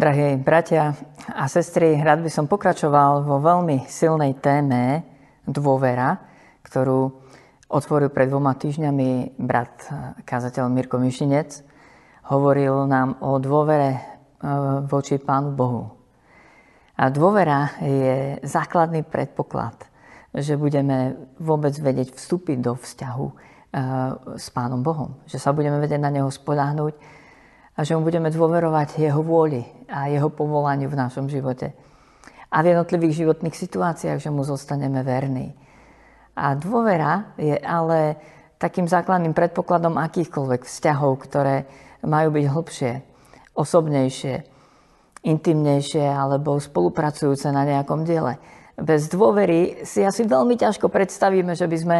Drahí bratia a sestry, rád by som pokračoval vo veľmi silnej téme dôvera, ktorú otvoril pred dvoma týždňami brat kázateľ Mirko Mišinec. Hovoril nám o dôvere e, voči Pánu Bohu. A dôvera je základný predpoklad, že budeme vôbec vedieť vstúpiť do vzťahu e, s Pánom Bohom. Že sa budeme vedieť na Neho spoľahnúť, a že mu budeme dôverovať jeho vôli a jeho povolaniu v našom živote. A v jednotlivých životných situáciách, že mu zostaneme verní. A dôvera je ale takým základným predpokladom akýchkoľvek vzťahov, ktoré majú byť hlbšie, osobnejšie, intimnejšie alebo spolupracujúce na nejakom diele. Bez dôvery si asi veľmi ťažko predstavíme, že by sme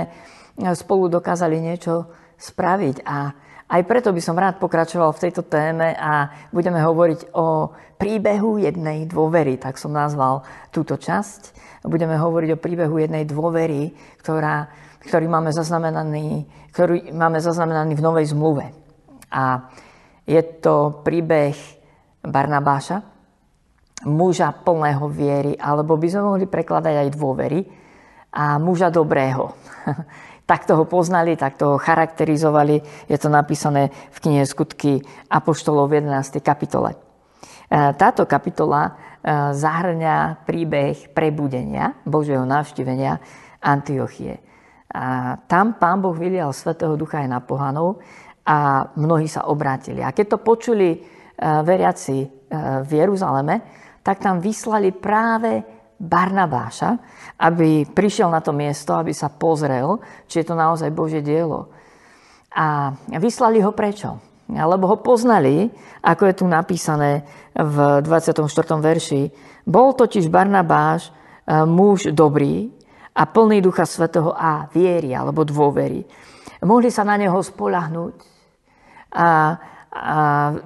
spolu dokázali niečo spraviť. A aj preto by som rád pokračoval v tejto téme a budeme hovoriť o príbehu jednej dôvery, tak som nazval túto časť. Budeme hovoriť o príbehu jednej dôvery, ktorá, ktorý máme zaznamenaný, ktorý máme zaznamenaný v Novej zmluve. A je to príbeh Barnabáša, muža plného viery, alebo by sme mohli prekladať aj dôvery, a muža dobrého. takto ho poznali, takto ho charakterizovali. Je to napísané v knihe Skutky Apoštolov v 11. kapitole. E, táto kapitola e, zahrňa príbeh prebudenia, Božieho navštívenia Antiochie. A tam pán Boh vylial Svetého Ducha aj na pohanov a mnohí sa obrátili. A keď to počuli e, veriaci v Jeruzaleme, tak tam vyslali práve Barnabáša, aby prišiel na to miesto, aby sa pozrel, či je to naozaj Božie dielo. A vyslali ho prečo? Lebo ho poznali, ako je tu napísané v 24. verši. Bol totiž Barnabáš e, muž dobrý a plný Ducha Svetého a viery alebo dôvery. Mohli sa na neho spolahnúť a, a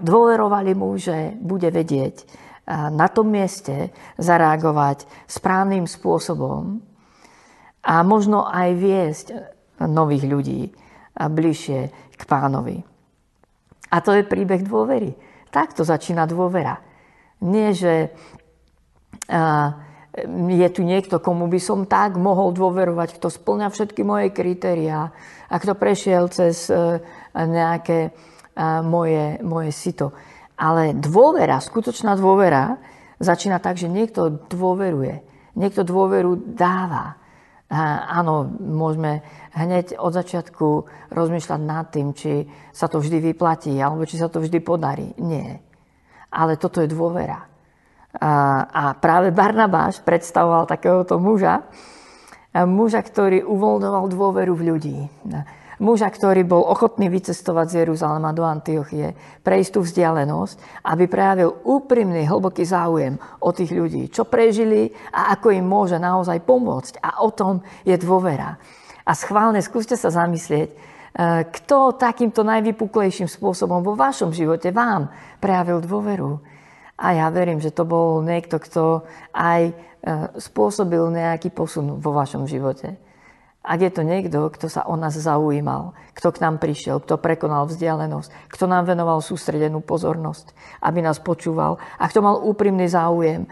dôverovali mu, že bude vedieť, na tom mieste zareagovať správnym spôsobom a možno aj viesť nových ľudí bližšie k pánovi. A to je príbeh dôvery. Takto začína dôvera. Nie, že je tu niekto, komu by som tak mohol dôverovať, kto splňa všetky moje kritériá a kto prešiel cez e, nejaké moje, moje sito. Ale dôvera, skutočná dôvera, začína tak, že niekto dôveruje. Niekto dôveru dáva. A áno, môžeme hneď od začiatku rozmýšľať nad tým, či sa to vždy vyplatí, alebo či sa to vždy podarí. Nie. Ale toto je dôvera. A, a práve Barnabáš predstavoval takéhoto muža, muža, ktorý uvoľňoval dôveru v ľudí muža, ktorý bol ochotný vycestovať z Jeruzalema do Antiochie, prejsť tú vzdialenosť, aby prejavil úprimný, hlboký záujem o tých ľudí, čo prežili a ako im môže naozaj pomôcť. A o tom je dôvera. A schválne skúste sa zamyslieť, e, kto takýmto najvypuklejším spôsobom vo vašom živote vám prejavil dôveru. A ja verím, že to bol niekto, kto aj e, spôsobil nejaký posun vo vašom živote. Ak je to niekto, kto sa o nás zaujímal, kto k nám prišiel, kto prekonal vzdialenosť, kto nám venoval sústredenú pozornosť, aby nás počúval a kto mal úprimný záujem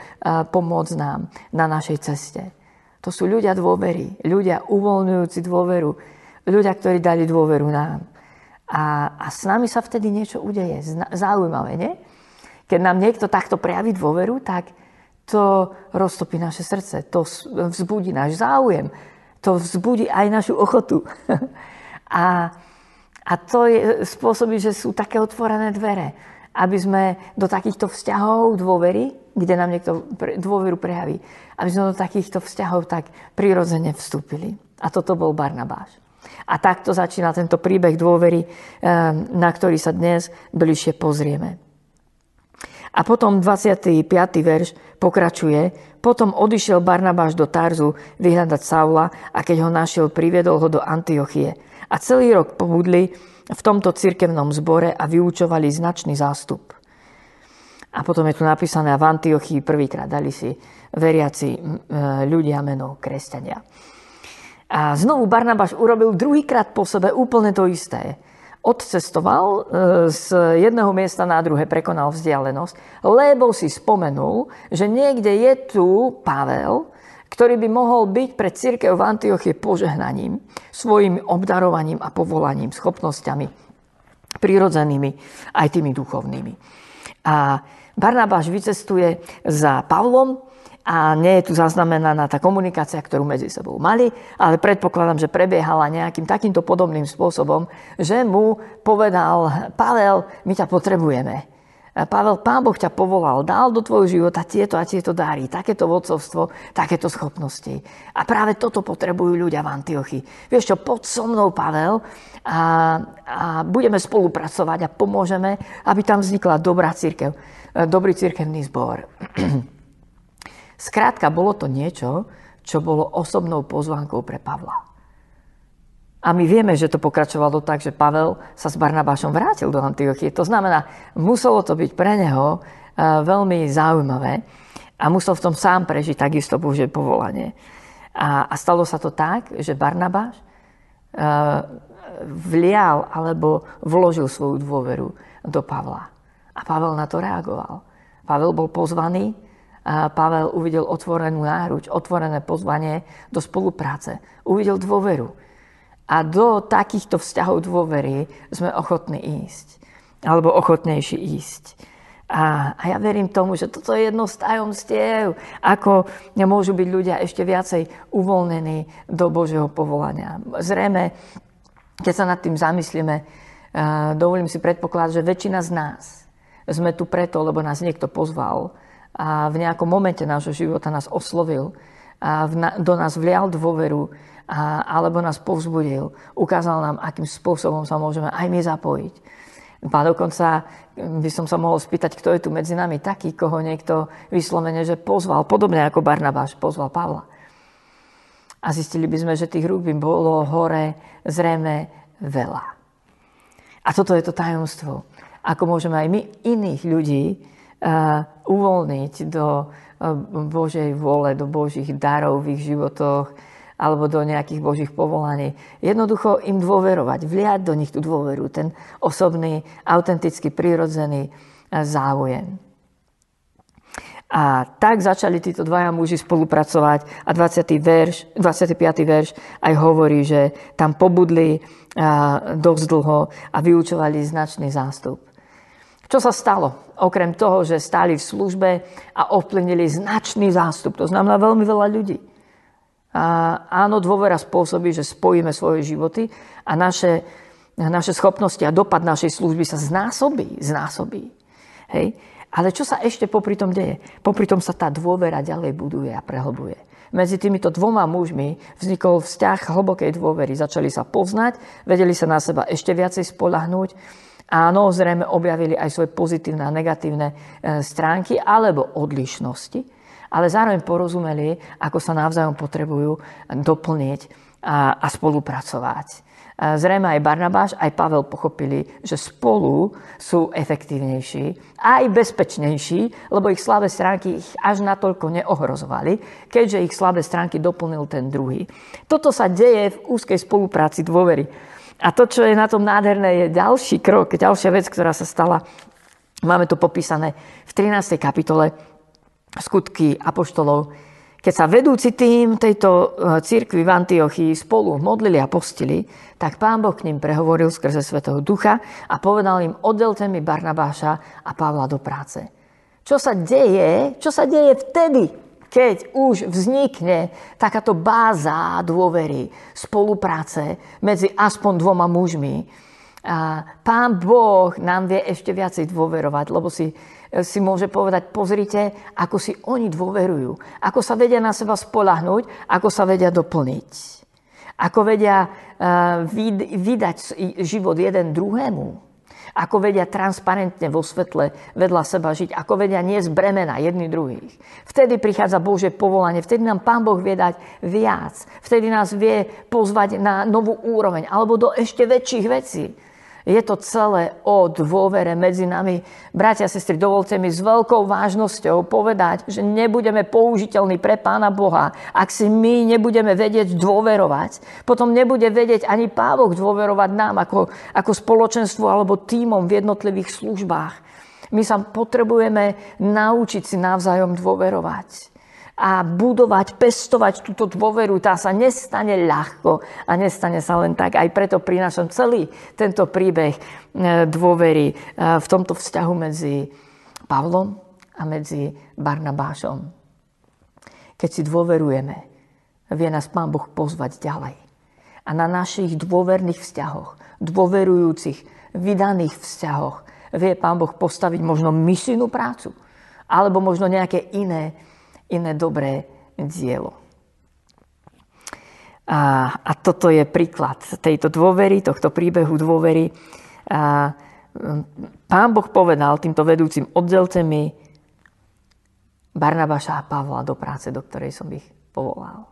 pomôcť nám na našej ceste. To sú ľudia dôvery, ľudia uvoľňujúci dôveru, ľudia, ktorí dali dôveru nám. A, a s nami sa vtedy niečo udeje. Zaujímavé, nie? Keď nám niekto takto prejaví dôveru, tak to roztopí naše srdce, to vzbudí náš záujem, to vzbudí aj našu ochotu. a, a to je, spôsobí, že sú také otvorené dvere, aby sme do takýchto vzťahov dôvery, kde nám niekto dôveru prejaví, aby sme do takýchto vzťahov tak prirodzene vstúpili. A toto bol Barnabáš. A takto začína tento príbeh dôvery, eh, na ktorý sa dnes bližšie pozrieme. A potom 25. verš pokračuje. Potom odišiel Barnabáš do Tarzu vyhľadať Saula a keď ho našiel, priviedol ho do Antiochie. A celý rok pobudli v tomto cirkevnom zbore a vyučovali značný zástup. A potom je tu napísané, a v Antiochii prvýkrát dali si veriaci ľudia meno kresťania. A znovu Barnabáš urobil druhýkrát po sebe úplne to isté. Odcestoval e, z jedného miesta na druhé, prekonal vzdialenosť, lebo si spomenul, že niekde je tu Pavel, ktorý by mohol byť pre církev v Antiochie požehnaním, svojim obdarovaním a povolaním, schopnosťami prirodzenými, aj tými duchovnými. A Barnabáš vycestuje za Pavlom, a nie je tu zaznamenaná tá komunikácia, ktorú medzi sebou mali, ale predpokladám, že prebiehala nejakým takýmto podobným spôsobom, že mu povedal, Pavel, my ťa potrebujeme. Pavel, Pán Boh ťa povolal, dal do tvojho života tieto a tieto dáry, takéto vodcovstvo, takéto schopnosti. A práve toto potrebujú ľudia v Antiochi. Vieš čo, pod so mnou, Pavel, a, a budeme spolupracovať a pomôžeme, aby tam vznikla dobrá církev, dobrý církevný zbor. Skrátka, bolo to niečo, čo bolo osobnou pozvánkou pre Pavla. A my vieme, že to pokračovalo tak, že Pavel sa s Barnabášom vrátil do Antiochie. To znamená, muselo to byť pre neho eh, veľmi zaujímavé a musel v tom sám prežiť takisto Božie povolanie. A, a stalo sa to tak, že Barnabáš uh, vlial alebo vložil svoju dôveru do Pavla. A Pavel na to reagoval. Pavel bol pozvaný Pavel uvidel otvorenú náruč, otvorené pozvanie do spolupráce. Uvidel dôveru. A do takýchto vzťahov dôvery sme ochotní ísť. Alebo ochotnejší ísť. A, a ja verím tomu, že toto je jedno z tajomstiev, ako môžu byť ľudia ešte viacej uvoľnení do Božieho povolania. Zrejme, keď sa nad tým zamyslíme, dovolím si predpokladať, že väčšina z nás sme tu preto, lebo nás niekto pozval a v nejakom momente nášho života nás oslovil a do nás vlial dôveru a, alebo nás povzbudil. Ukázal nám, akým spôsobom sa môžeme aj my zapojiť. A dokonca by som sa mohol spýtať, kto je tu medzi nami taký, koho niekto vyslovene, že pozval, podobne ako Barnabáš pozval Pavla. A zistili by sme, že tých rúk by bolo hore zrejme veľa. A toto je to tajomstvo. Ako môžeme aj my iných ľudí uvoľniť do e, Božej vôle, do Božích darov v ich životoch alebo do nejakých Božích povolaní. Jednoducho im dôverovať, vliať do nich tú dôveru, ten osobný, autentický, prirodzený e, záujem. A tak začali títo dvaja muži spolupracovať a 20. Verš, 25. verš aj hovorí, že tam pobudli dosť dlho a vyučovali značný zástup. Čo sa stalo? Okrem toho, že stáli v službe a ovplyvnili značný zástup. To znamená veľmi veľa ľudí. A áno, dôvera spôsobí, že spojíme svoje životy a naše, naše schopnosti a dopad našej služby sa znásobí. znásobí. Hej? Ale čo sa ešte popri tom deje? Popri tom sa tá dôvera ďalej buduje a prehlbuje. Medzi týmito dvoma mužmi vznikol vzťah hlbokej dôvery. Začali sa poznať, vedeli sa na seba ešte viacej spolahnúť Áno, zrejme objavili aj svoje pozitívne a negatívne e, stránky alebo odlišnosti, ale zároveň porozumeli, ako sa navzájom potrebujú doplniť a, a spolupracovať. E, zrejme aj Barnabáš, aj Pavel pochopili, že spolu sú efektívnejší, aj bezpečnejší, lebo ich slabé stránky ich až natoľko neohrozovali, keďže ich slabé stránky doplnil ten druhý. Toto sa deje v úzkej spolupráci dôvery. A to, čo je na tom nádherné, je ďalší krok, ďalšia vec, ktorá sa stala. Máme to popísané v 13. kapitole skutky apoštolov. Keď sa vedúci tým tejto e, církvy v Antiochii spolu modlili a postili, tak pán Boh k ním prehovoril skrze Svetého Ducha a povedal im, oddelte mi Barnabáša a Pavla do práce. Čo sa deje? Čo sa deje vtedy? Keď už vznikne takáto báza dôvery, spolupráce medzi aspoň dvoma mužmi, a pán Boh nám vie ešte viacej dôverovať, lebo si, si môže povedať, pozrite, ako si oni dôverujú, ako sa vedia na seba spolahnuť, ako sa vedia doplniť. Ako vedia uh, vydať život jeden druhému ako vedia transparentne vo svetle vedľa seba žiť, ako vedia niesť bremena jedni druhých. Vtedy prichádza Božie povolanie, vtedy nám Pán Boh vie dať viac, vtedy nás vie pozvať na novú úroveň alebo do ešte väčších vecí. Je to celé o dôvere medzi nami. Bratia a sestry, dovolte mi s veľkou vážnosťou povedať, že nebudeme použiteľní pre Pána Boha, ak si my nebudeme vedieť dôverovať. Potom nebude vedieť ani Pávok dôverovať nám ako, ako spoločenstvo alebo týmom v jednotlivých službách. My sa potrebujeme naučiť si navzájom dôverovať a budovať, pestovať túto dôveru. Tá sa nestane ľahko a nestane sa len tak. Aj preto prinášam celý tento príbeh e, dôvery e, v tomto vzťahu medzi Pavlom a medzi Barnabášom. Keď si dôverujeme, vie nás Pán Boh pozvať ďalej. A na našich dôverných vzťahoch, dôverujúcich, vydaných vzťahoch vie Pán Boh postaviť možno misijnú prácu alebo možno nejaké iné iné dobré dielo. A, a toto je príklad tejto dôvery, tohto príbehu dôvery. A, pán Boh povedal týmto vedúcim, oddelte mi Barnabáša a Pavla do práce, do ktorej som ich povolal.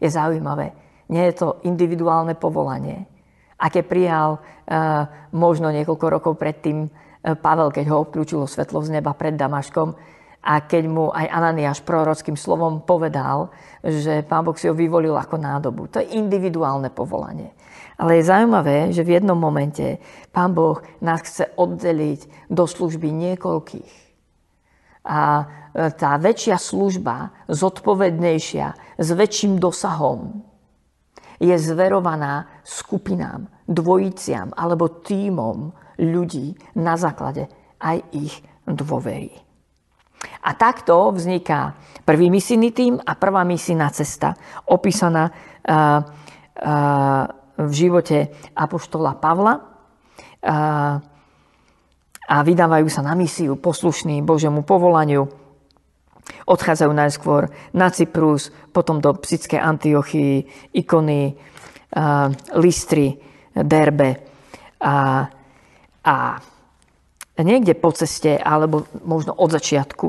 Je zaujímavé, nie je to individuálne povolanie, aké prijal uh, možno niekoľko rokov predtým uh, Pavel, keď ho obklúčilo svetlo z neba pred Damaškom, a keď mu aj Ananiáš prorockým slovom povedal, že Pán Boh si ho vyvolil ako nádobu. To je individuálne povolanie. Ale je zaujímavé, že v jednom momente Pán Boh nás chce oddeliť do služby niekoľkých. A e, tá väčšia služba, zodpovednejšia, s väčším dosahom, je zverovaná skupinám, dvojiciam alebo týmom ľudí na základe aj ich dôvery. A takto vzniká prvý misijný tým a prvá misijná cesta, opísaná uh, uh, v živote Apoštola Pavla. Uh, a vydávajú sa na misiu poslušný Božiemu povolaniu. Odchádzajú najskôr na Cyprus, potom do Psyckej Antiochii, Ikony, Listry, Derbe. A, a niekde po ceste, alebo možno od začiatku,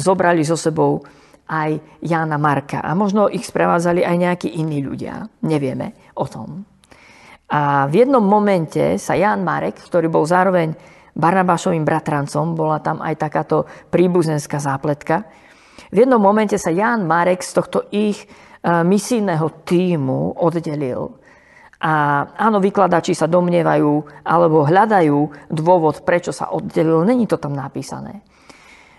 zobrali so sebou aj Jána Marka. A možno ich sprevádzali aj nejakí iní ľudia. Nevieme o tom. A v jednom momente sa Ján Marek, ktorý bol zároveň Barnabášovým bratrancom, bola tam aj takáto príbuzenská zápletka, v jednom momente sa Ján Marek z tohto ich misijného týmu oddelil a áno, vykladači sa domnievajú alebo hľadajú dôvod, prečo sa oddelil. Není to tam napísané.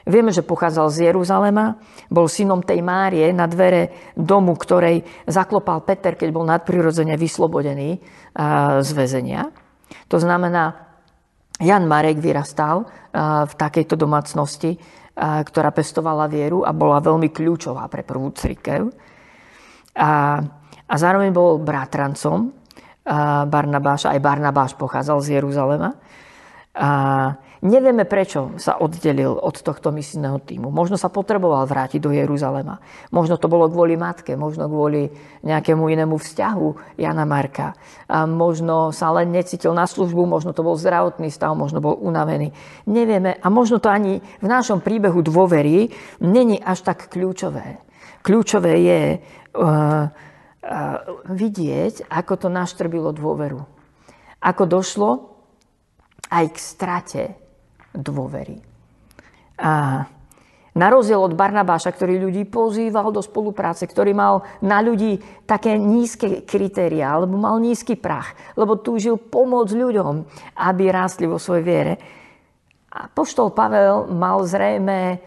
Vieme, že pochádzal z Jeruzalema, bol synom tej Márie na dvere domu, ktorej zaklopal Peter, keď bol nadprirodzene vyslobodený z väzenia. To znamená, Jan Marek vyrastal v takejto domácnosti, ktorá pestovala vieru a bola veľmi kľúčová pre prvú církev. A, a zároveň bol bratrancom Barnabáša. Aj Barnabáš pochádzal z Jeruzalema. A nevieme, prečo sa oddelil od tohto misijného týmu. Možno sa potreboval vrátiť do Jeruzalema. Možno to bolo kvôli matke, možno kvôli nejakému inému vzťahu Jana Marka. A možno sa len necítil na službu, možno to bol zdravotný stav, možno bol unavený. Nevieme a možno to ani v našom príbehu dôvery není až tak kľúčové. Kľúčové je, uh, vidieť, ako to naštrbilo dôveru. Ako došlo aj k strate dôvery. A na rozdiel od Barnabáša, ktorý ľudí pozýval do spolupráce, ktorý mal na ľudí také nízke kritéria, alebo mal nízky prach, lebo túžil pomôcť ľuďom, aby rástli vo svojej viere. A poštol Pavel mal zrejme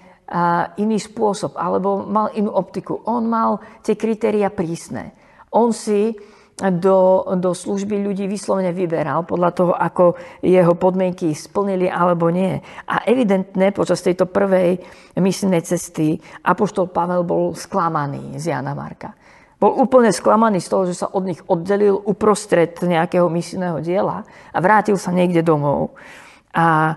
iný spôsob, alebo mal inú optiku. On mal tie kritéria prísne. On si do, do služby ľudí vyslovene vyberal podľa toho, ako jeho podmienky splnili alebo nie. A evidentne počas tejto prvej misijnej cesty Apoštol Pavel bol sklamaný z Jana Marka. Bol úplne sklamaný z toho, že sa od nich oddelil uprostred nejakého misijného diela a vrátil sa niekde domov. A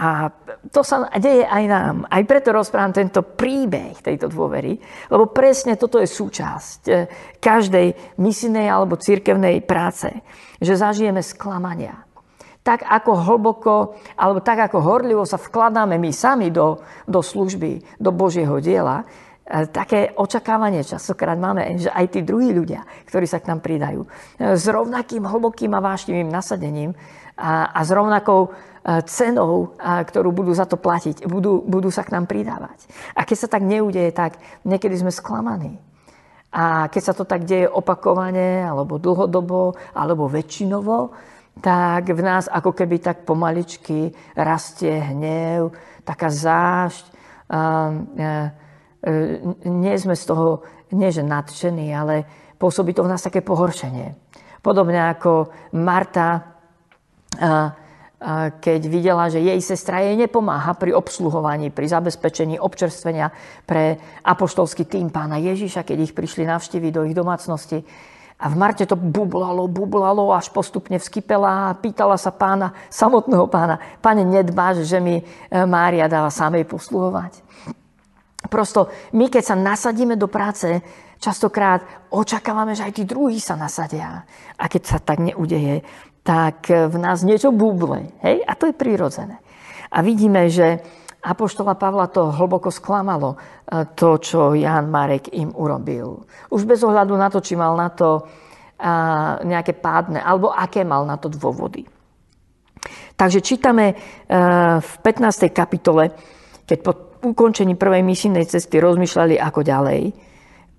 a to sa deje aj nám. Aj preto rozprávam tento príbeh tejto dôvery, lebo presne toto je súčasť eh, každej misijnej alebo cirkevnej práce, že zažijeme sklamania. Tak ako hlboko, alebo tak ako horlivo sa vkladáme my sami do, do služby, do Božieho diela, eh, také očakávanie časokrát máme, že aj tí druhí ľudia, ktorí sa k nám pridajú, eh, s rovnakým hlbokým a vášnivým nasadením a, a s rovnakou cenou, ktorú budú za to platiť, budú, budú sa k nám pridávať. A keď sa tak neudeje, tak niekedy sme sklamaní. A keď sa to tak deje opakovane, alebo dlhodobo, alebo väčšinovo, tak v nás ako keby tak pomaličky rastie hnev, taká zášť. Nie sme z toho, nie že nadšení, ale pôsobí to v nás také pohoršenie. Podobne ako Marta, keď videla, že jej sestra jej nepomáha pri obsluhovaní, pri zabezpečení občerstvenia pre apoštolský tým pána Ježiša, keď ich prišli navštíviť do ich domácnosti. A v Marte to bublalo, bublalo, až postupne vskypela a pýtala sa pána, samotného pána, pane, nedbáš, že mi e, Mária dáva samej posluhovať. Prosto my, keď sa nasadíme do práce, častokrát očakávame, že aj tí druhí sa nasadia. A keď sa tak neudeje, tak v nás niečo buble. Hej? A to je prirodzené. A vidíme, že Apoštola Pavla to hlboko sklamalo, e, to, čo Jan Marek im urobil. Už bez ohľadu na to, či mal na to nejaké pádne, alebo aké mal na to dôvody. Takže čítame e, v 15. kapitole, keď po ukončení prvej misijnej cesty rozmýšľali ako ďalej,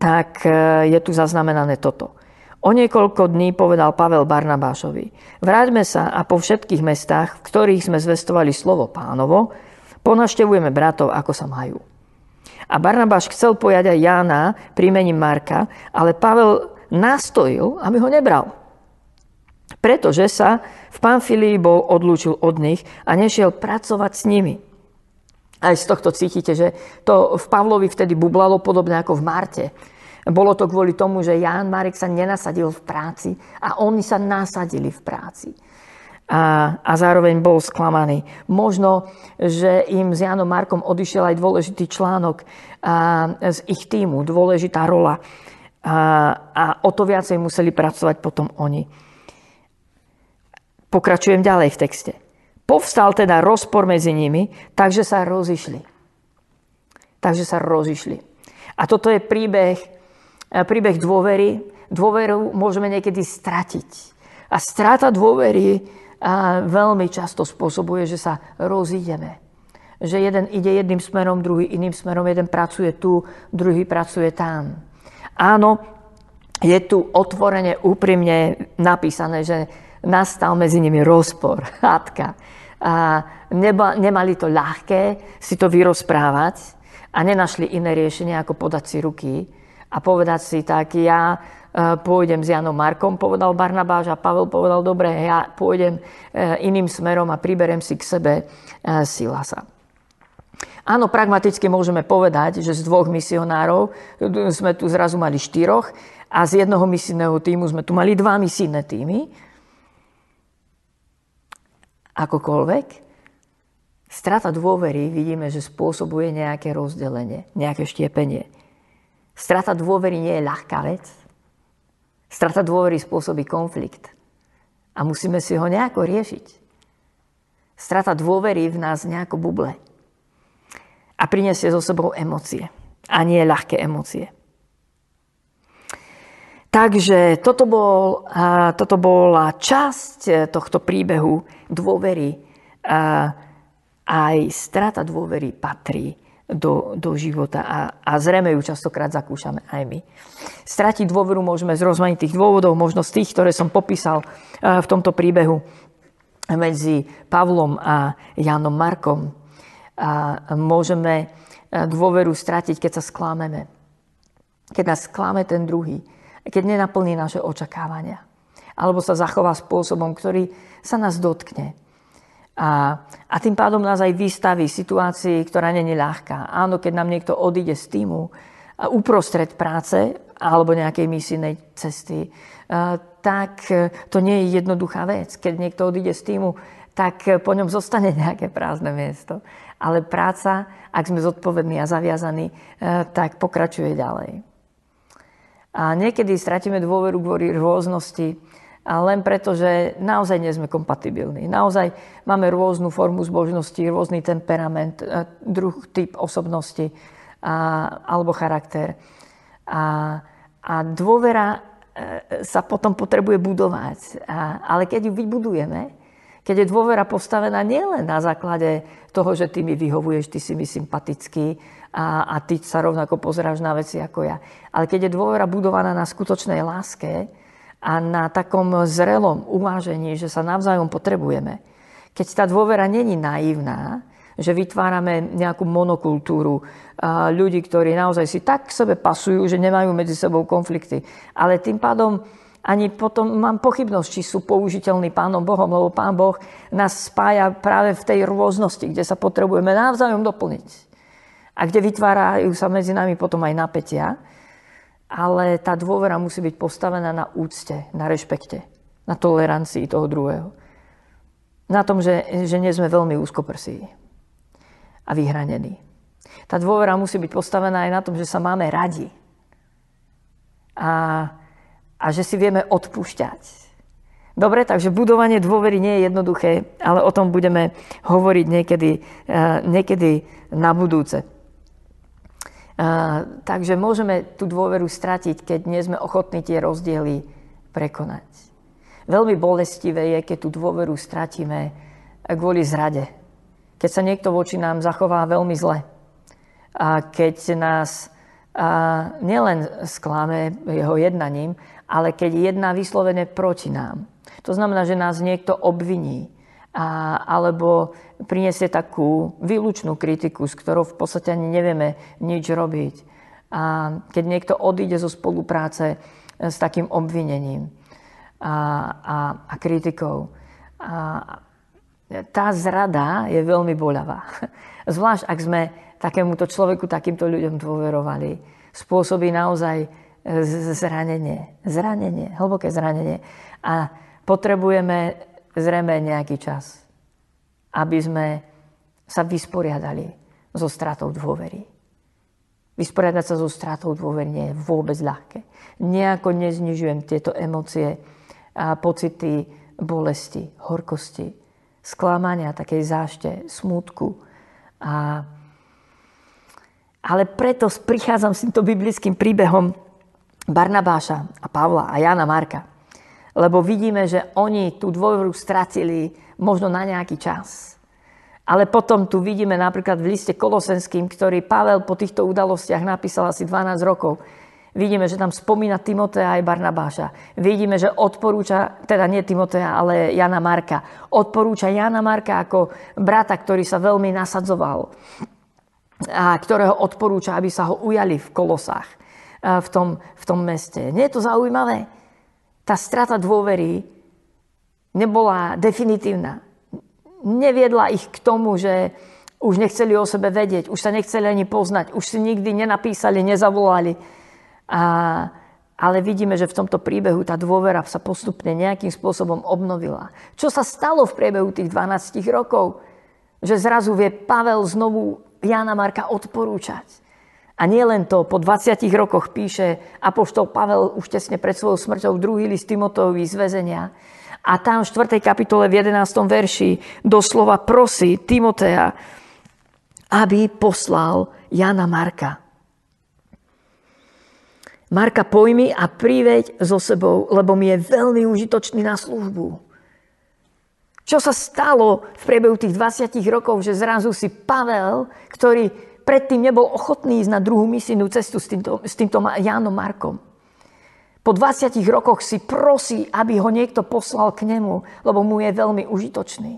tak e, je tu zaznamenané toto. O niekoľko dní povedal Pavel Barnabášovi, vráťme sa a po všetkých mestách, v ktorých sme zvestovali slovo pánovo, ponaštevujeme bratov, ako sa majú. A Barnabáš chcel pojať aj Jána prímením Marka, ale Pavel nastojil, aby ho nebral. Pretože sa v Pamfilii bol odlúčil od nich a nešiel pracovať s nimi. Aj z tohto cítite, že to v Pavlovi vtedy bublalo podobne ako v Marte. Bolo to kvôli tomu, že Ján Marek sa nenasadil v práci a oni sa nasadili v práci. A, a zároveň bol sklamaný. Možno, že im s Jánom Markom odišiel aj dôležitý článok a, z ich týmu, dôležitá rola. A, a o to viacej museli pracovať potom oni. Pokračujem ďalej v texte. Povstal teda rozpor medzi nimi, takže sa rozišli. Takže sa rozišli. A toto je príbeh, príbeh dôvery. Dôveru môžeme niekedy stratiť. A strata dôvery e, veľmi často spôsobuje, že sa rozídeme. Že jeden ide jedným smerom, druhý iným smerom, jeden pracuje tu, druhý pracuje tam. Áno, je tu otvorene, úprimne napísané, že nastal medzi nimi rozpor, hádka a neba, nemali to ľahké si to vyrozprávať a nenašli iné riešenie, ako podať si ruky a povedať si tak, ja e, pôjdem s Janom Markom, povedal Barnabáš a Pavel povedal, dobre, ja pôjdem e, iným smerom a priberem si k sebe e, Silasa. Áno, pragmaticky môžeme povedať, že z dvoch misionárov sme tu zrazu mali štyroch a z jednoho misijného týmu sme tu mali dva misijné týmy akokoľvek, strata dôvery vidíme, že spôsobuje nejaké rozdelenie, nejaké štiepenie. Strata dôvery nie je ľahká vec. Strata dôvery spôsobí konflikt. A musíme si ho nejako riešiť. Strata dôvery v nás nejako buble. A prinesie so sebou emócie. A nie ľahké emócie. Takže toto, bol, toto bola časť e, tohto príbehu dôvery. Aj strata dôvery patrí do, do života a, a zrejme ju častokrát zakúšame aj my. Stratiť dôveru môžeme z rozmanitých dôvodov, možno z tých, ktoré som popísal e, v tomto príbehu medzi Pavlom a Jánom Markom. A môžeme e, dôveru stratiť, keď sa sklámeme. Keď nás sklame ten druhý keď nenaplní naše očakávania. Alebo sa zachová spôsobom, ktorý sa nás dotkne. A, a tým pádom nás aj vystaví situácii, ktorá není ľahká. Áno, keď nám niekto odíde z týmu a uprostred práce alebo nejakej misijnej cesty, tak to nie je jednoduchá vec. Keď niekto odíde z týmu, tak po ňom zostane nejaké prázdne miesto. Ale práca, ak sme zodpovední a zaviazaní, tak pokračuje ďalej. A niekedy stratíme dôveru kvôli rôznosti, a len preto, že naozaj nie sme kompatibilní. Naozaj máme rôznu formu zbožnosti, rôzny temperament, e, druh, typ osobnosti a, alebo charakter. A, a dôvera e, sa potom potrebuje budovať. A, ale keď ju vybudujeme, keď je dôvera postavená nielen na základe toho, že ty mi vyhovuješ, ty si mi sympatický a, a ty sa rovnako pozeráš na veci ako ja. Ale keď je dôvera budovaná na skutočnej láske a na takom zrelom uvážení, že sa navzájom potrebujeme, keď tá dôvera není naivná, že vytvárame nejakú monokultúru ľudí, ktorí naozaj si tak k sebe pasujú, že nemajú medzi sebou konflikty. Ale tým pádom ani potom mám pochybnosť, či sú použiteľní Pánom Bohom, lebo Pán Boh nás spája práve v tej rôznosti, kde sa potrebujeme navzájom doplniť. A kde vytvárajú sa medzi nami potom aj napätia. Ale tá dôvera musí byť postavená na úcte, na rešpekte, na tolerancii toho druhého. Na tom, že, že nie sme veľmi úzkoprsí a vyhranení. Tá dôvera musí byť postavená aj na tom, že sa máme radi. A a že si vieme odpúšťať. Dobre, takže budovanie dôvery nie je jednoduché, ale o tom budeme hovoriť niekedy, eh, niekedy na budúce. Takže môžeme tú dôveru stratiť, keď nie sme ochotní tie rozdiely prekonať. Veľmi bolestivé je, keď tú dôveru stratíme kvôli zrade. Keď sa niekto voči nám zachová veľmi zle. A keď nás a nielen sklame jeho jednaním, ale keď jedná vyslovene proti nám. To znamená, že nás niekto obviní a, alebo priniesie takú výlučnú kritiku, s ktorou v podstate ani nevieme nič robiť. A keď niekto odíde zo spolupráce s takým obvinením a, a, a kritikou. A tá zrada je veľmi boľavá. Zvlášť, ak sme takémuto človeku, takýmto ľuďom dôverovali. Spôsobí naozaj zranenie. Zranenie, hlboké zranenie. A potrebujeme zrejme nejaký čas, aby sme sa vysporiadali so stratou dôvery. Vysporiadať sa so stratou dôvery nie je vôbec ľahké. Nejako neznižujem tieto emócie a pocity bolesti, horkosti, sklamania, takej zášte, smútku. A, ale preto prichádzam s týmto biblickým príbehom, Barnabáša a Pavla a Jana Marka. Lebo vidíme, že oni tú dôveru stratili možno na nejaký čas. Ale potom tu vidíme napríklad v liste Kolosenským, ktorý Pavel po týchto udalostiach napísal asi 12 rokov. Vidíme, že tam spomína Timotea aj Barnabáša. Vidíme, že odporúča, teda nie Timotea, ale Jana Marka. Odporúča Jana Marka ako brata, ktorý sa veľmi nasadzoval a ktorého odporúča, aby sa ho ujali v Kolosách v tom, v tom meste. Nie je to zaujímavé? Tá strata dôvery nebola definitívna. Neviedla ich k tomu, že už nechceli o sebe vedieť, už sa nechceli ani poznať, už si nikdy nenapísali, nezavolali. A, ale vidíme, že v tomto príbehu tá dôvera sa postupne nejakým spôsobom obnovila. Čo sa stalo v priebehu tých 12 rokov? Že zrazu vie Pavel znovu Jana Marka odporúčať. A nie len to, po 20 rokoch píše Apoštol Pavel už tesne pred svojou smrťou druhý list Timoteovi z väzenia. A tam v 4. kapitole v 11. verši doslova prosí Timotea, aby poslal Jana Marka. Marka pojmi a priveď so sebou, lebo mi je veľmi užitočný na službu. Čo sa stalo v priebehu tých 20 rokov, že zrazu si Pavel, ktorý predtým nebol ochotný ísť na druhú misijnú cestu s týmto, s týmto Jánom Markom. Po 20 rokoch si prosí, aby ho niekto poslal k nemu, lebo mu je veľmi užitočný.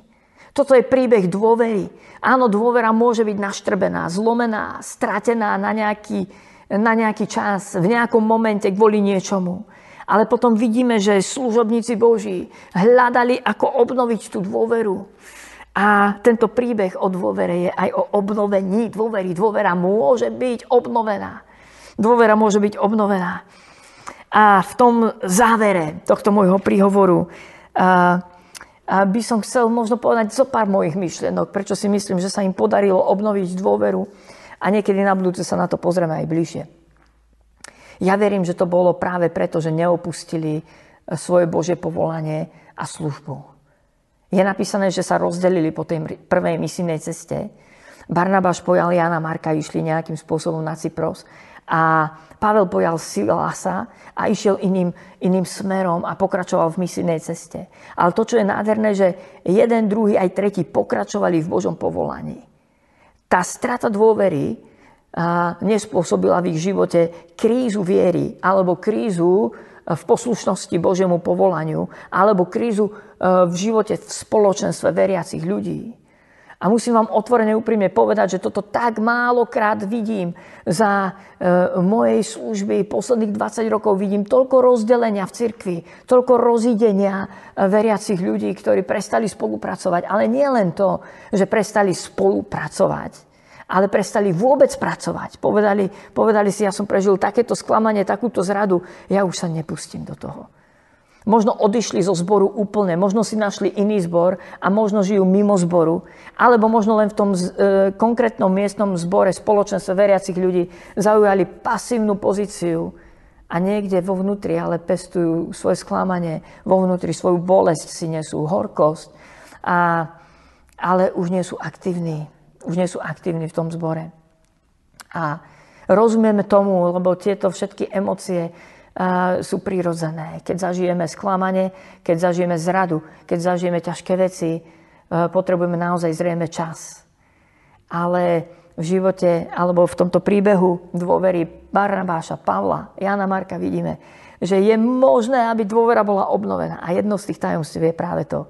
Toto je príbeh dôvery. Áno, dôvera môže byť naštrbená, zlomená, stratená na nejaký, na nejaký čas, v nejakom momente kvôli niečomu. Ale potom vidíme, že služobníci Boží hľadali, ako obnoviť tú dôveru. A tento príbeh o dôvere je aj o obnovení dôvery. Dôvera môže byť obnovená. Dôvera môže byť obnovená. A v tom závere tohto môjho príhovoru by som chcel možno povedať zo pár mojich myšlienok, prečo si myslím, že sa im podarilo obnoviť dôveru a niekedy na budúce sa na to pozrieme aj bližšie. Ja verím, že to bolo práve preto, že neopustili svoje Božie povolanie a službu je napísané, že sa rozdelili po tej prvej misijnej ceste. Barnabáš pojal Jana Marka, išli nejakým spôsobom na Cypros A Pavel pojal Silasa a išiel iným, iným smerom a pokračoval v misijnej ceste. Ale to, čo je nádherné, že jeden, druhý aj tretí pokračovali v Božom povolaní. Tá strata dôvery nespôsobila v ich živote krízu viery alebo krízu v poslušnosti Božiemu povolaniu alebo krízu e, v živote v spoločenstve veriacich ľudí. A musím vám otvorene úprimne povedať, že toto tak málokrát vidím za e, mojej služby. Posledných 20 rokov vidím toľko rozdelenia v cirkvi, toľko rozidenia e, veriacich ľudí, ktorí prestali spolupracovať. Ale nie len to, že prestali spolupracovať, ale prestali vôbec pracovať. Povedali, povedali si, ja som prežil takéto sklamanie, takúto zradu, ja už sa nepustím do toho. Možno odišli zo zboru úplne, možno si našli iný zbor a možno žijú mimo zboru, alebo možno len v tom e, konkrétnom miestnom zbore, spoločenstve veriacich ľudí zaujali pasívnu pozíciu a niekde vo vnútri ale pestujú svoje sklamanie, vo vnútri svoju bolesť si nesú, horkosť, a, ale už nie sú aktívni, už nie sú aktívni v tom zbore. A rozumieme tomu, lebo tieto všetky emócie sú prirodzené. Keď zažijeme sklamanie, keď zažijeme zradu, keď zažijeme ťažké veci, potrebujeme naozaj zrejme čas. Ale v živote, alebo v tomto príbehu dôvery Barnabáša, Pavla, Jana Marka vidíme, že je možné, aby dôvera bola obnovená. A jedno z tých tajomstiev je práve to,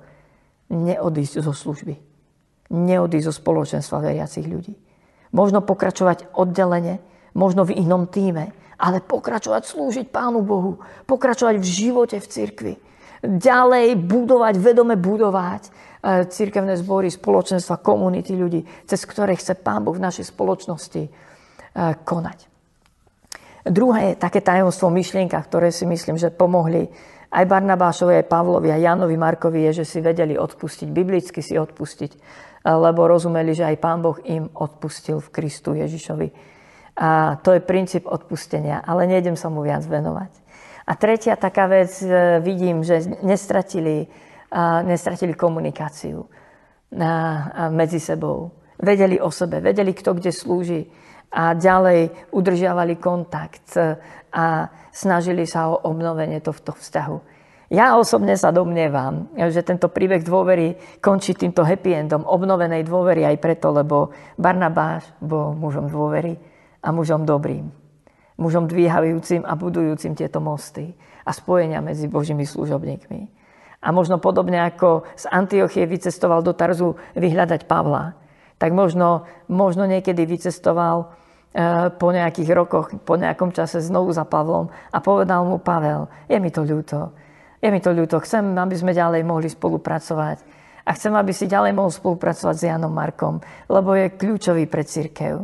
neodísť zo služby. Neodísť zo spoločenstva veriacich ľudí. Možno pokračovať oddelenie, možno v inom týme, ale pokračovať slúžiť Pánu Bohu, pokračovať v živote v cirkvi. Ďalej budovať, vedome budovať eh, cirkevné zbory, spoločenstva, komunity ľudí, cez ktoré chce Pán Boh v našej spoločnosti eh, konať. Druhé také tajomstvo myšlienka, ktoré si myslím, že pomohli aj Barnabášovi, aj Pavlovi, aj Janovi Markovi, je, že si vedeli odpustiť, biblicky si odpustiť, lebo rozumeli, že aj Pán Boh im odpustil v Kristu Ježišovi a to je princíp odpustenia, ale nejdem sa mu viac venovať. A tretia taká vec, e, vidím, že nestratili, nestratili komunikáciu medzi sebou. Vedeli o sebe, vedeli, kto kde slúži a ďalej udržiavali kontakt a snažili sa o obnovenie tohto vzťahu. Ja osobne sa domnievam, že tento príbeh dôvery končí týmto happy endom, obnovenej dôvery aj preto, lebo Barnabáš bol mužom dôvery a mužom dobrým. Mužom dvíhajúcim a budujúcim tieto mosty a spojenia medzi Božími služobníkmi. A možno podobne ako z Antiochie vycestoval do Tarzu vyhľadať Pavla, tak možno, možno niekedy vycestoval e, po nejakých rokoch, po nejakom čase znovu za Pavlom a povedal mu Pavel, je mi to ľúto, je mi to ľúto, chcem, aby sme ďalej mohli spolupracovať a chcem, aby si ďalej mohol spolupracovať s Janom Markom, lebo je kľúčový pre církev.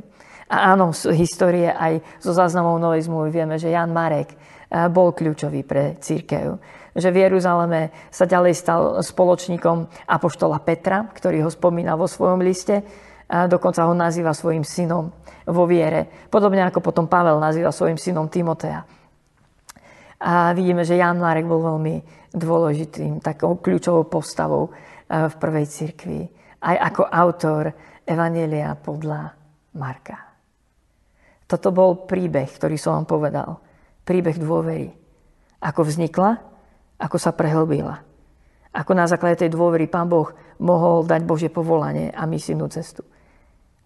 A áno, z histórie aj zo záznamov Novej zmluvy vieme, že Jan Marek eh, bol kľúčový pre církev. Že v Jeruzaleme sa ďalej stal spoločníkom apoštola Petra, ktorý ho spomína vo svojom liste. A dokonca ho nazýva svojim synom vo viere. Podobne ako potom Pavel nazýva svojim synom Timotea. A vidíme, že Jan Marek bol veľmi dôležitým, takou kľúčovou postavou eh, v prvej cirkvi. Aj ako autor Evanielia podľa Marka. Toto bol príbeh, ktorý som vám povedal. Príbeh dôvery. Ako vznikla, ako sa prehlbila. Ako na základe tej dôvery Pán Boh mohol dať Božie povolanie a misijnú cestu.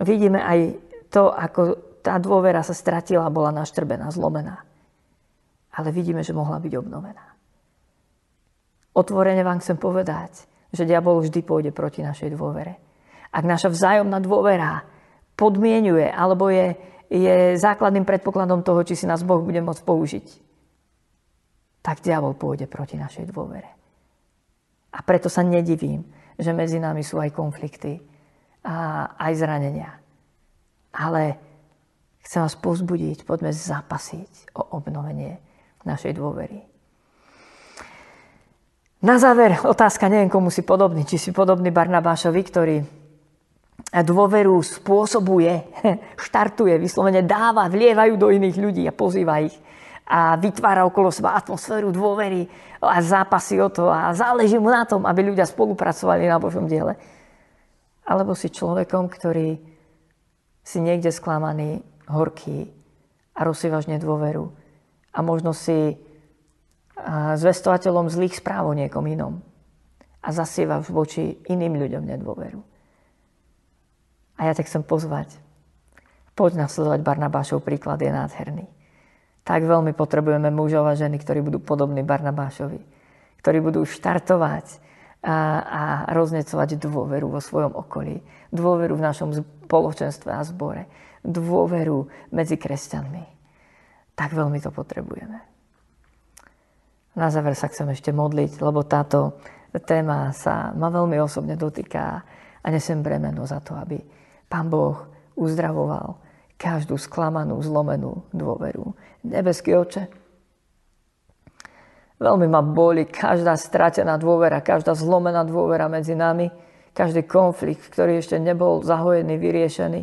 Vidíme aj to, ako tá dôvera sa stratila, bola naštrbená, zlomená. Ale vidíme, že mohla byť obnovená. Otvorene vám chcem povedať, že diabol vždy pôjde proti našej dôvere. Ak naša vzájomná dôvera podmienuje alebo je je základným predpokladom toho, či si nás Boh bude môcť použiť, tak diabol pôjde proti našej dôvere. A preto sa nedivím, že medzi nami sú aj konflikty a aj zranenia. Ale chcem vás pozbudiť, poďme zapasiť o obnovenie našej dôvery. Na záver otázka, neviem komu si podobný, či si podobný Barnabášovi, ktorý dôveru spôsobuje, štartuje, vyslovene dáva, vlievajú do iných ľudí a pozýva ich a vytvára okolo seba atmosféru dôvery a zápasy o to a záleží mu na tom, aby ľudia spolupracovali na Božom diele. Alebo si človekom, ktorý si niekde sklamaný, horký a rozsývaš nedôveru. A možno si zvestovateľom zlých správ o niekom inom. A zasievaš voči iným ľuďom nedôveru. A ja ťa chcem pozvať. Poď nasledovať Barnabášov príklad, je nádherný. Tak veľmi potrebujeme mužov a ženy, ktorí budú podobní Barnabášovi. Ktorí budú štartovať a, a roznecovať dôveru vo svojom okolí. Dôveru v našom spoločenstve a zbore. Dôveru medzi kresťanmi. Tak veľmi to potrebujeme. Na záver sa chcem ešte modliť, lebo táto téma sa ma veľmi osobne dotýka a nesem bremeno za to, aby Pán Boh uzdravoval každú sklamanú, zlomenú dôveru. Nebeský oče, veľmi ma boli každá stratená dôvera, každá zlomená dôvera medzi nami, každý konflikt, ktorý ešte nebol zahojený, vyriešený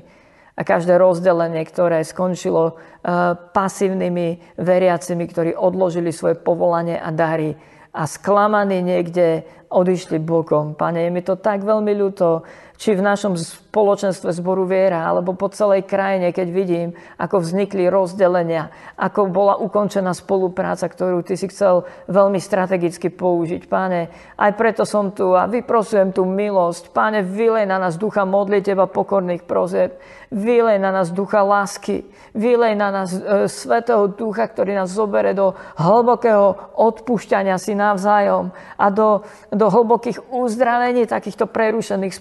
a každé rozdelenie, ktoré skončilo uh, pasívnymi veriacimi, ktorí odložili svoje povolanie a dary a sklamaní niekde odišli bokom. Pane, je mi to tak veľmi ľúto, či v našom spoločenstve zboru viera, alebo po celej krajine, keď vidím, ako vznikli rozdelenia, ako bola ukončená spolupráca, ktorú Ty si chcel veľmi strategicky použiť. Páne, aj preto som tu a vyprosujem tú milosť. Páne, vylej na nás ducha modli Teba pokorných prozeb. Vylej na nás ducha lásky. Vylej na nás e, Svetého Ducha, ktorý nás zobere do hlbokého odpúšťania si navzájom a do, do hlbokých uzdravení takýchto prerušených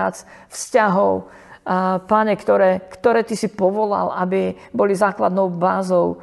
spoluprác, vzťahov, Pane, ktoré, ktoré Ty si povolal, aby boli základnou bázou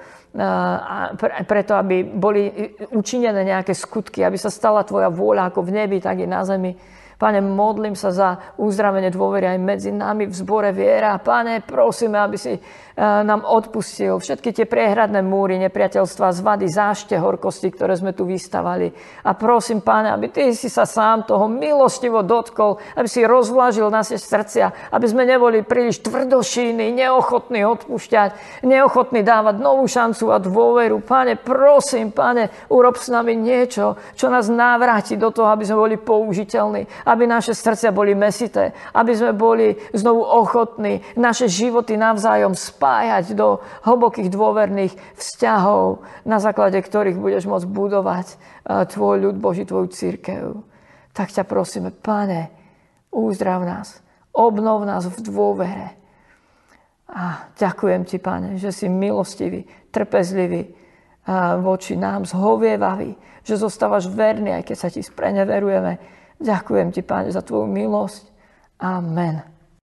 preto, aby boli učinené nejaké skutky, aby sa stala Tvoja vôľa ako v nebi, tak i na zemi. Pane, modlím sa za uzdravenie dôvery aj medzi nami v zbore viera. Pane, prosíme, aby si E, nám odpustil všetky tie priehradné múry nepriateľstva, zvady, zášte, horkosti, ktoré sme tu vystavali. A prosím, Páne, aby Ty si sa sám toho milostivo dotkol, aby si rozvlažil naše srdcia, aby sme neboli príliš tvrdošíni, neochotní odpúšťať, neochotní dávať novú šancu a dôveru. Páne, prosím, Páne, urob s nami niečo, čo nás návráti do toho, aby sme boli použiteľní, aby naše srdcia boli mesité, aby sme boli znovu ochotní naše životy navzájom spájať do hlbokých dôverných vzťahov, na základe ktorých budeš môcť budovať eh, tvoj ľud Boží, tvoju církev. Tak ťa prosíme, pane, uzdrav nás, obnov nás v dôvere. A ďakujem ti, pane, že si milostivý, trpezlivý eh, voči nám, zhovievavý, že zostávaš verný, aj keď sa ti spreneverujeme. Ďakujem ti, pane, za tvoju milosť. Amen.